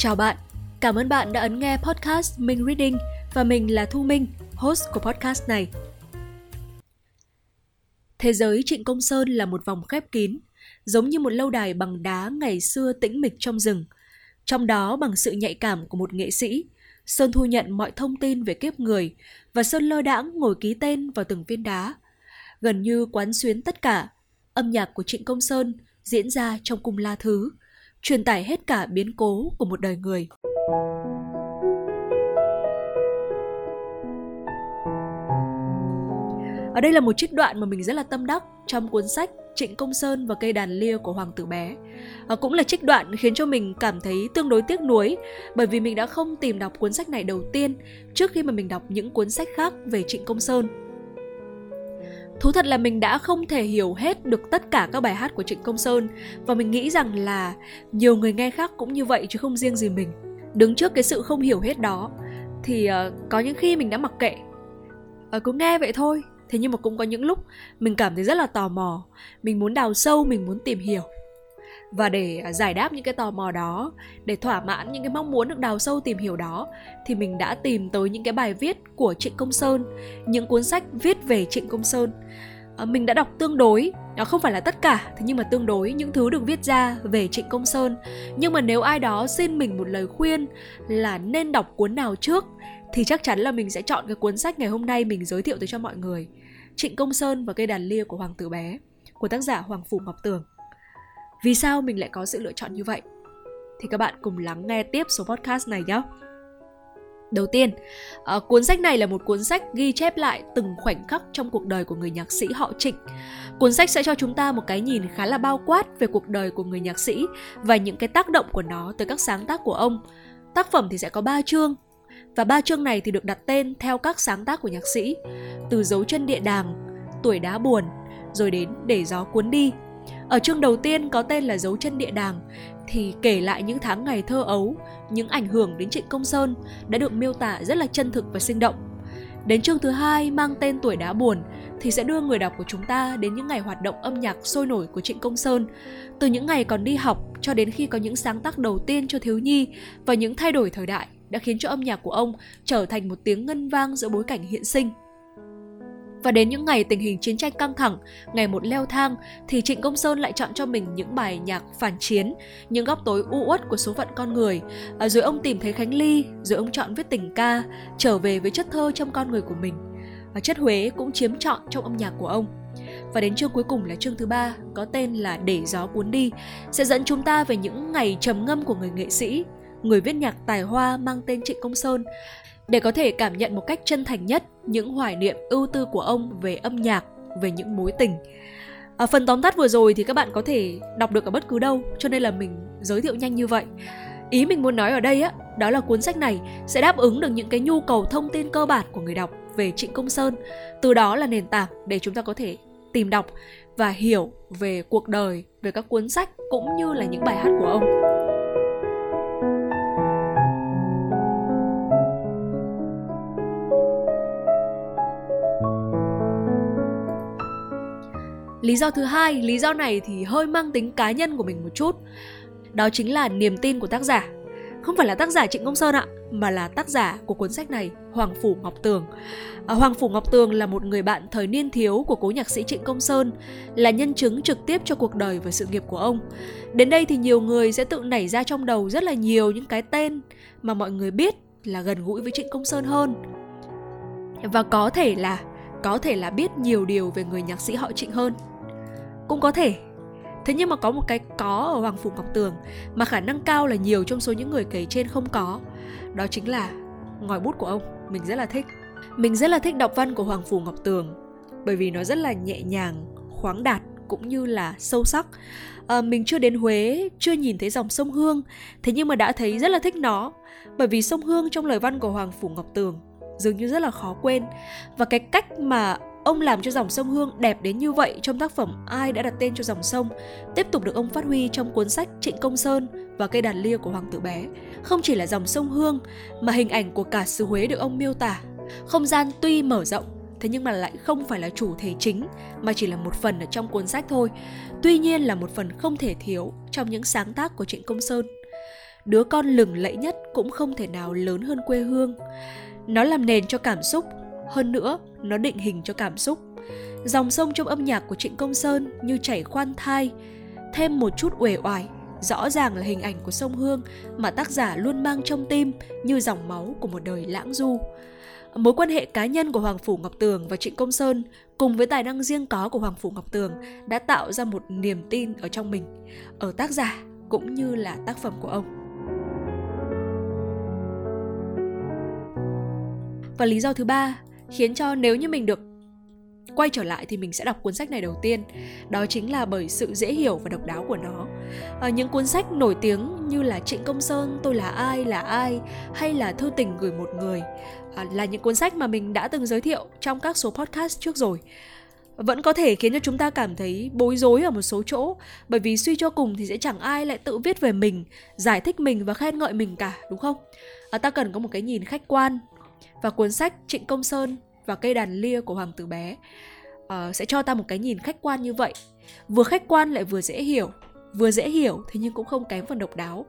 Chào bạn, cảm ơn bạn đã ấn nghe podcast Minh Reading và mình là Thu Minh, host của podcast này. Thế giới Trịnh Công Sơn là một vòng khép kín, giống như một lâu đài bằng đá ngày xưa tĩnh mịch trong rừng. Trong đó bằng sự nhạy cảm của một nghệ sĩ, Sơn thu nhận mọi thông tin về kiếp người và Sơn lơ đãng ngồi ký tên vào từng viên đá. Gần như quán xuyến tất cả, âm nhạc của Trịnh Công Sơn diễn ra trong cung la thứ, truyền tải hết cả biến cố của một đời người. Ở đây là một trích đoạn mà mình rất là tâm đắc trong cuốn sách Trịnh Công Sơn và cây đàn lia của Hoàng tử bé. À, cũng là trích đoạn khiến cho mình cảm thấy tương đối tiếc nuối bởi vì mình đã không tìm đọc cuốn sách này đầu tiên trước khi mà mình đọc những cuốn sách khác về Trịnh Công Sơn. Thú thật là mình đã không thể hiểu hết được tất cả các bài hát của Trịnh Công Sơn. Và mình nghĩ rằng là nhiều người nghe khác cũng như vậy chứ không riêng gì mình. Đứng trước cái sự không hiểu hết đó thì uh, có những khi mình đã mặc kệ. Uh, cứ nghe vậy thôi. Thế nhưng mà cũng có những lúc mình cảm thấy rất là tò mò. Mình muốn đào sâu mình muốn tìm hiểu và để à, giải đáp những cái tò mò đó, để thỏa mãn những cái mong muốn được đào sâu tìm hiểu đó, thì mình đã tìm tới những cái bài viết của trịnh công sơn, những cuốn sách viết về trịnh công sơn. À, mình đã đọc tương đối nó không phải là tất cả, thế nhưng mà tương đối những thứ được viết ra về trịnh công sơn. Nhưng mà nếu ai đó xin mình một lời khuyên là nên đọc cuốn nào trước, thì chắc chắn là mình sẽ chọn cái cuốn sách ngày hôm nay mình giới thiệu tới cho mọi người. Trịnh Công Sơn và cây đàn lia của Hoàng tử bé, của tác giả Hoàng Phủ Ngọc Tường. Vì sao mình lại có sự lựa chọn như vậy? Thì các bạn cùng lắng nghe tiếp số podcast này nhé. Đầu tiên, uh, cuốn sách này là một cuốn sách ghi chép lại từng khoảnh khắc trong cuộc đời của người nhạc sĩ họ Trịnh. Cuốn sách sẽ cho chúng ta một cái nhìn khá là bao quát về cuộc đời của người nhạc sĩ và những cái tác động của nó tới các sáng tác của ông. Tác phẩm thì sẽ có 3 chương và ba chương này thì được đặt tên theo các sáng tác của nhạc sĩ, từ dấu chân địa đàng, tuổi đá buồn, rồi đến để gió cuốn đi. Ở chương đầu tiên có tên là dấu chân địa đàng thì kể lại những tháng ngày thơ ấu, những ảnh hưởng đến Trịnh Công Sơn đã được miêu tả rất là chân thực và sinh động. Đến chương thứ hai mang tên tuổi đá buồn thì sẽ đưa người đọc của chúng ta đến những ngày hoạt động âm nhạc sôi nổi của Trịnh Công Sơn, từ những ngày còn đi học cho đến khi có những sáng tác đầu tiên cho thiếu nhi và những thay đổi thời đại đã khiến cho âm nhạc của ông trở thành một tiếng ngân vang giữa bối cảnh hiện sinh. Và đến những ngày tình hình chiến tranh căng thẳng, ngày một leo thang, thì Trịnh Công Sơn lại chọn cho mình những bài nhạc phản chiến, những góc tối u uất của số phận con người. À, rồi ông tìm thấy Khánh Ly, rồi ông chọn viết tình ca, trở về với chất thơ trong con người của mình. Và chất Huế cũng chiếm trọn trong âm nhạc của ông. Và đến chương cuối cùng là chương thứ ba có tên là Để gió cuốn đi sẽ dẫn chúng ta về những ngày trầm ngâm của người nghệ sĩ người viết nhạc tài hoa mang tên Trịnh Công Sơn để có thể cảm nhận một cách chân thành nhất những hoài niệm ưu tư của ông về âm nhạc, về những mối tình. Ở phần tóm tắt vừa rồi thì các bạn có thể đọc được ở bất cứ đâu, cho nên là mình giới thiệu nhanh như vậy. Ý mình muốn nói ở đây á, đó là cuốn sách này sẽ đáp ứng được những cái nhu cầu thông tin cơ bản của người đọc về Trịnh Công Sơn. Từ đó là nền tảng để chúng ta có thể tìm đọc và hiểu về cuộc đời, về các cuốn sách cũng như là những bài hát của ông. Lý do thứ hai, lý do này thì hơi mang tính cá nhân của mình một chút. Đó chính là niềm tin của tác giả. Không phải là tác giả Trịnh Công Sơn ạ, mà là tác giả của cuốn sách này, Hoàng Phủ Ngọc Tường. À, Hoàng Phủ Ngọc Tường là một người bạn thời niên thiếu của cố nhạc sĩ Trịnh Công Sơn, là nhân chứng trực tiếp cho cuộc đời và sự nghiệp của ông. Đến đây thì nhiều người sẽ tự nảy ra trong đầu rất là nhiều những cái tên mà mọi người biết là gần gũi với Trịnh Công Sơn hơn. Và có thể là có thể là biết nhiều điều về người nhạc sĩ họ Trịnh hơn cũng có thể. Thế nhưng mà có một cái có ở hoàng phủ ngọc tường mà khả năng cao là nhiều trong số những người kể trên không có. Đó chính là ngòi bút của ông. Mình rất là thích. Mình rất là thích đọc văn của hoàng phủ ngọc tường bởi vì nó rất là nhẹ nhàng khoáng đạt cũng như là sâu sắc. À, mình chưa đến huế chưa nhìn thấy dòng sông hương thế nhưng mà đã thấy rất là thích nó bởi vì sông hương trong lời văn của hoàng phủ ngọc tường dường như rất là khó quên. Và cái cách mà Ông làm cho dòng sông Hương đẹp đến như vậy trong tác phẩm Ai đã đặt tên cho dòng sông, tiếp tục được ông phát huy trong cuốn sách Trịnh Công Sơn và cây đàn lia của Hoàng tử bé. Không chỉ là dòng sông Hương mà hình ảnh của cả xứ Huế được ông miêu tả. Không gian tuy mở rộng thế nhưng mà lại không phải là chủ thể chính mà chỉ là một phần ở trong cuốn sách thôi. Tuy nhiên là một phần không thể thiếu trong những sáng tác của Trịnh Công Sơn. đứa con lừng lẫy nhất cũng không thể nào lớn hơn quê hương. Nó làm nền cho cảm xúc, hơn nữa nó định hình cho cảm xúc. Dòng sông trong âm nhạc của Trịnh Công Sơn như chảy khoan thai, thêm một chút uể oải, rõ ràng là hình ảnh của sông Hương mà tác giả luôn mang trong tim như dòng máu của một đời lãng du. Mối quan hệ cá nhân của Hoàng Phủ Ngọc Tường và Trịnh Công Sơn cùng với tài năng riêng có của Hoàng Phủ Ngọc Tường đã tạo ra một niềm tin ở trong mình, ở tác giả cũng như là tác phẩm của ông. Và lý do thứ ba khiến cho nếu như mình được quay trở lại thì mình sẽ đọc cuốn sách này đầu tiên. Đó chính là bởi sự dễ hiểu và độc đáo của nó. À, những cuốn sách nổi tiếng như là trịnh công sơn tôi là ai là ai hay là thư tình gửi một người à, là những cuốn sách mà mình đã từng giới thiệu trong các số podcast trước rồi. Vẫn có thể khiến cho chúng ta cảm thấy bối rối ở một số chỗ bởi vì suy cho cùng thì sẽ chẳng ai lại tự viết về mình giải thích mình và khen ngợi mình cả đúng không? À, ta cần có một cái nhìn khách quan và cuốn sách trịnh công sơn và cây đàn lia của hoàng tử bé. Uh, sẽ cho ta một cái nhìn khách quan như vậy. Vừa khách quan lại vừa dễ hiểu. Vừa dễ hiểu thế nhưng cũng không kém phần độc đáo.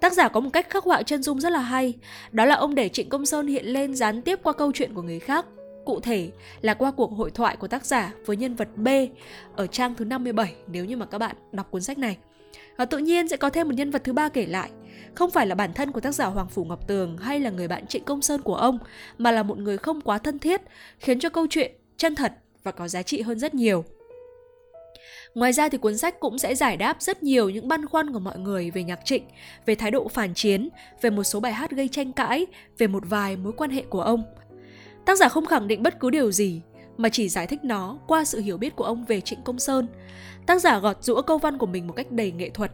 Tác giả có một cách khắc họa chân dung rất là hay. Đó là ông để trịnh công sơn hiện lên gián tiếp qua câu chuyện của người khác. Cụ thể là qua cuộc hội thoại của tác giả với nhân vật B ở trang thứ 57 nếu như mà các bạn đọc cuốn sách này. Và tự nhiên sẽ có thêm một nhân vật thứ ba kể lại không phải là bản thân của tác giả Hoàng Phủ Ngọc Tường hay là người bạn Trịnh Công Sơn của ông, mà là một người không quá thân thiết, khiến cho câu chuyện chân thật và có giá trị hơn rất nhiều. Ngoài ra thì cuốn sách cũng sẽ giải đáp rất nhiều những băn khoăn của mọi người về nhạc trịnh, về thái độ phản chiến, về một số bài hát gây tranh cãi, về một vài mối quan hệ của ông. Tác giả không khẳng định bất cứ điều gì, mà chỉ giải thích nó qua sự hiểu biết của ông về Trịnh Công Sơn. Tác giả gọt rũa câu văn của mình một cách đầy nghệ thuật,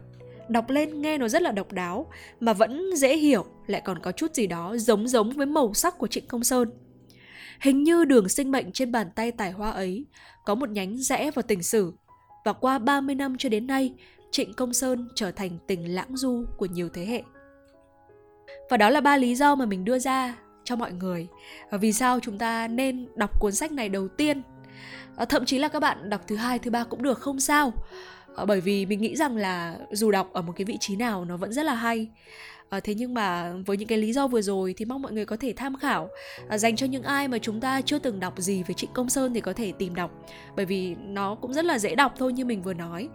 đọc lên nghe nó rất là độc đáo mà vẫn dễ hiểu lại còn có chút gì đó giống giống với màu sắc của trịnh công sơn hình như đường sinh mệnh trên bàn tay tài hoa ấy có một nhánh rẽ vào tình sử và qua 30 năm cho đến nay Trịnh Công Sơn trở thành tình lãng du của nhiều thế hệ. Và đó là ba lý do mà mình đưa ra cho mọi người và vì sao chúng ta nên đọc cuốn sách này đầu tiên. Ờ, thậm chí là các bạn đọc thứ hai, thứ ba cũng được không sao. Ờ, bởi vì mình nghĩ rằng là dù đọc ở một cái vị trí nào nó vẫn rất là hay. À, thế nhưng mà với những cái lý do vừa rồi thì mong mọi người có thể tham khảo. À, dành cho những ai mà chúng ta chưa từng đọc gì về Trịnh Công Sơn thì có thể tìm đọc bởi vì nó cũng rất là dễ đọc thôi như mình vừa nói.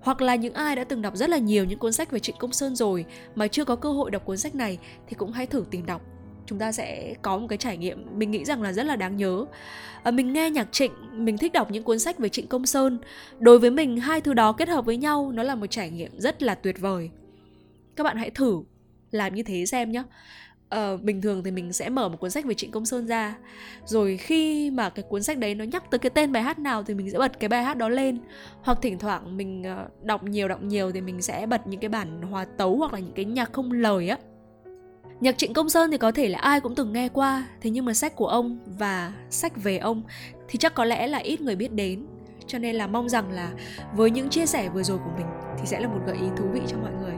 Hoặc là những ai đã từng đọc rất là nhiều những cuốn sách về Trịnh Công Sơn rồi mà chưa có cơ hội đọc cuốn sách này thì cũng hãy thử tìm đọc chúng ta sẽ có một cái trải nghiệm mình nghĩ rằng là rất là đáng nhớ. À, mình nghe nhạc trịnh mình thích đọc những cuốn sách về trịnh công sơn. Đối với mình hai thứ đó kết hợp với nhau nó là một trải nghiệm rất là tuyệt vời. Các bạn hãy thử làm như thế xem nhé Ờ, bình thường thì mình sẽ mở một cuốn sách về Trịnh Công Sơn ra. Rồi khi mà cái cuốn sách đấy nó nhắc tới cái tên bài hát nào Thì mình sẽ bật cái bài hát đó lên. Hoặc thỉnh thoảng mình ờ, đọc nhiều đọc nhiều Thì mình sẽ bật những cái bản hòa tấu Hoặc là những cái nhạc không lời á. Nhạc Trịnh Công Sơn thì có thể là ai cũng từng nghe qua, thế nhưng mà sách của ông và sách về ông thì chắc có lẽ là ít người biết đến. Cho nên là mong rằng là với những chia sẻ vừa rồi của mình thì sẽ là một gợi ý thú vị cho mọi người.